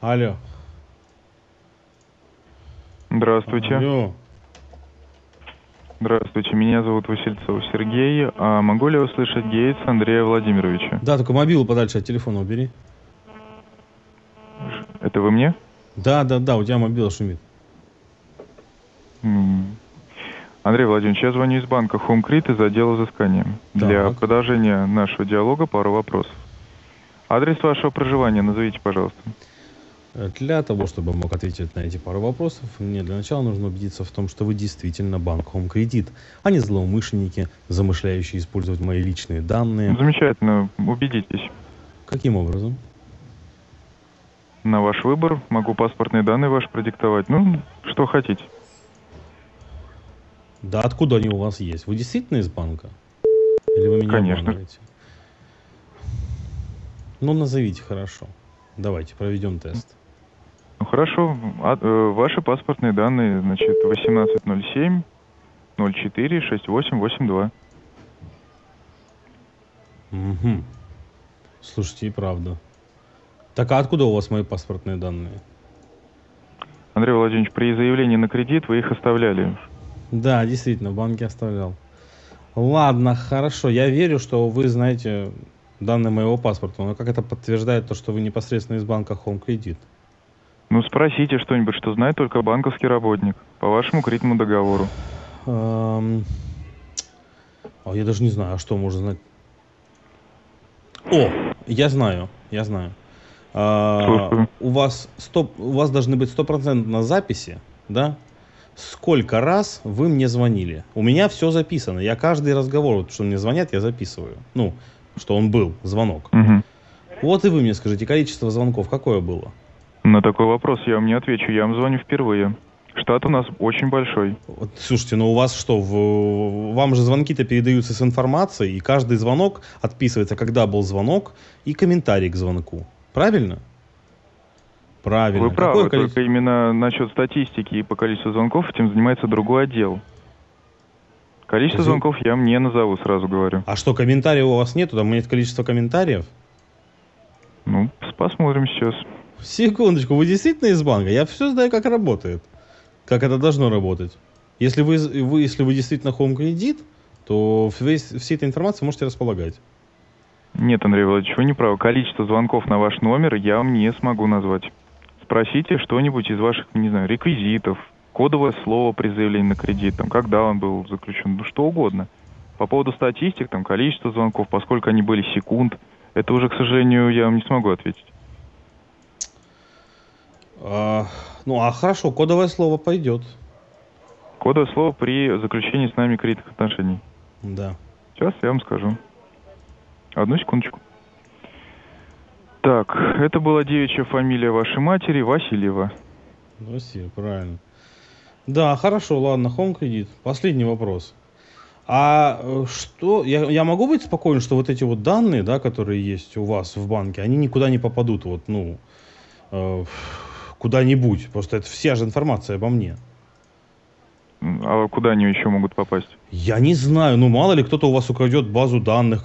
Алло. Здравствуйте. Алло. Здравствуйте, меня зовут Васильцев Сергей. А могу ли я услышать Гейтс Андрея Владимировича? Да, только мобилу подальше от телефона убери. Это вы мне? Да, да, да, у тебя мобила шумит. Андрей Владимирович, я звоню из банка Home Credit из отдела взыскания. Для Так. продолжения нашего диалога пару вопросов. Адрес вашего проживания назовите, пожалуйста. Для того, чтобы я мог ответить на эти пару вопросов, мне для начала нужно убедиться в том, что вы действительно банк Home Credit, а не злоумышленники, замышляющие использовать мои личные данные. Замечательно, убедитесь. Каким образом? На ваш выбор могу паспортные данные ваши продиктовать. Ну, что хотите. Да откуда они у вас есть? Вы действительно из банка? Или вы меня Конечно. обманываете? Ну, назовите хорошо. Давайте, проведем тест. Ну хорошо, А- э, ваши паспортные данные, значит, 1807 04 6882. Угу. Слушайте, и правда. Так а откуда у вас мои паспортные данные? Андрей Владимирович, при заявлении на кредит вы их оставляли. Да, действительно, в банке оставлял. Ладно, хорошо. Я верю, что вы знаете данные моего паспорта. Но как это подтверждает то, что вы непосредственно из банка Home Credit? Ну, спросите что-нибудь, что знает только банковский работник по вашему кредитному договору. Эм, а я даже не знаю, а что можно знать. О, я знаю, я знаю. А, у вас стоп, у вас должны быть стопроцентно записи, да? Сколько раз вы мне звонили? У меня все записано. Я каждый разговор, вот, что мне звонят, я записываю. Ну, что он был, звонок. Мгм. Вот и вы мне скажите, количество звонков какое было? На такой вопрос я вам не отвечу, я вам звоню впервые. Штат у нас очень большой. Вот, слушайте, ну у вас что, в- вам же звонки-то передаются с информацией, и каждый звонок отписывается, когда был звонок, и комментарий к звонку. Правильно? Правильно. Вы правы, Какое количество- только именно насчет статистики и по количеству звонков этим занимается другой отдел. Количество Зв- звонков я вам не назову, сразу говорю. А что, комментариев у вас нету? Там нет количества комментариев? Ну, посмотрим сейчас. Секундочку, вы действительно из банка? Я все знаю, как работает. Как это должно работать. Если вы, вы, если вы действительно Home Credit, то весь- всей этой информацией можете располагать. Нет, Андрей Владимирович, вы не правы. Количество звонков на ваш номер я вам не смогу назвать. Спросите что-нибудь из ваших, не знаю, реквизитов, кодовое слово при заявлении на кредит, там, когда он был заключен, ну что угодно. По поводу статистик, там, количество звонков, поскольку они были секунд, это уже, к сожалению, я вам не смогу ответить. А, ну, а хорошо, кодовое слово пойдет. Кодовое слово при заключении с нами кредитных отношений. Да. Сейчас я вам скажу. Одну секундочку. Так, это была девичья фамилия вашей матери, Васильева. Россия, правильно. Да, хорошо, ладно, Home Credit. Последний вопрос. А э, что, я, я могу быть спокоен, что вот эти вот данные, да, которые есть у вас в банке, они никуда не попадут, вот, ну, э, куда-нибудь. Просто это вся же информация обо мне. А куда они еще могут попасть? Я не знаю, ну, мало ли кто-то у вас украдет базу данных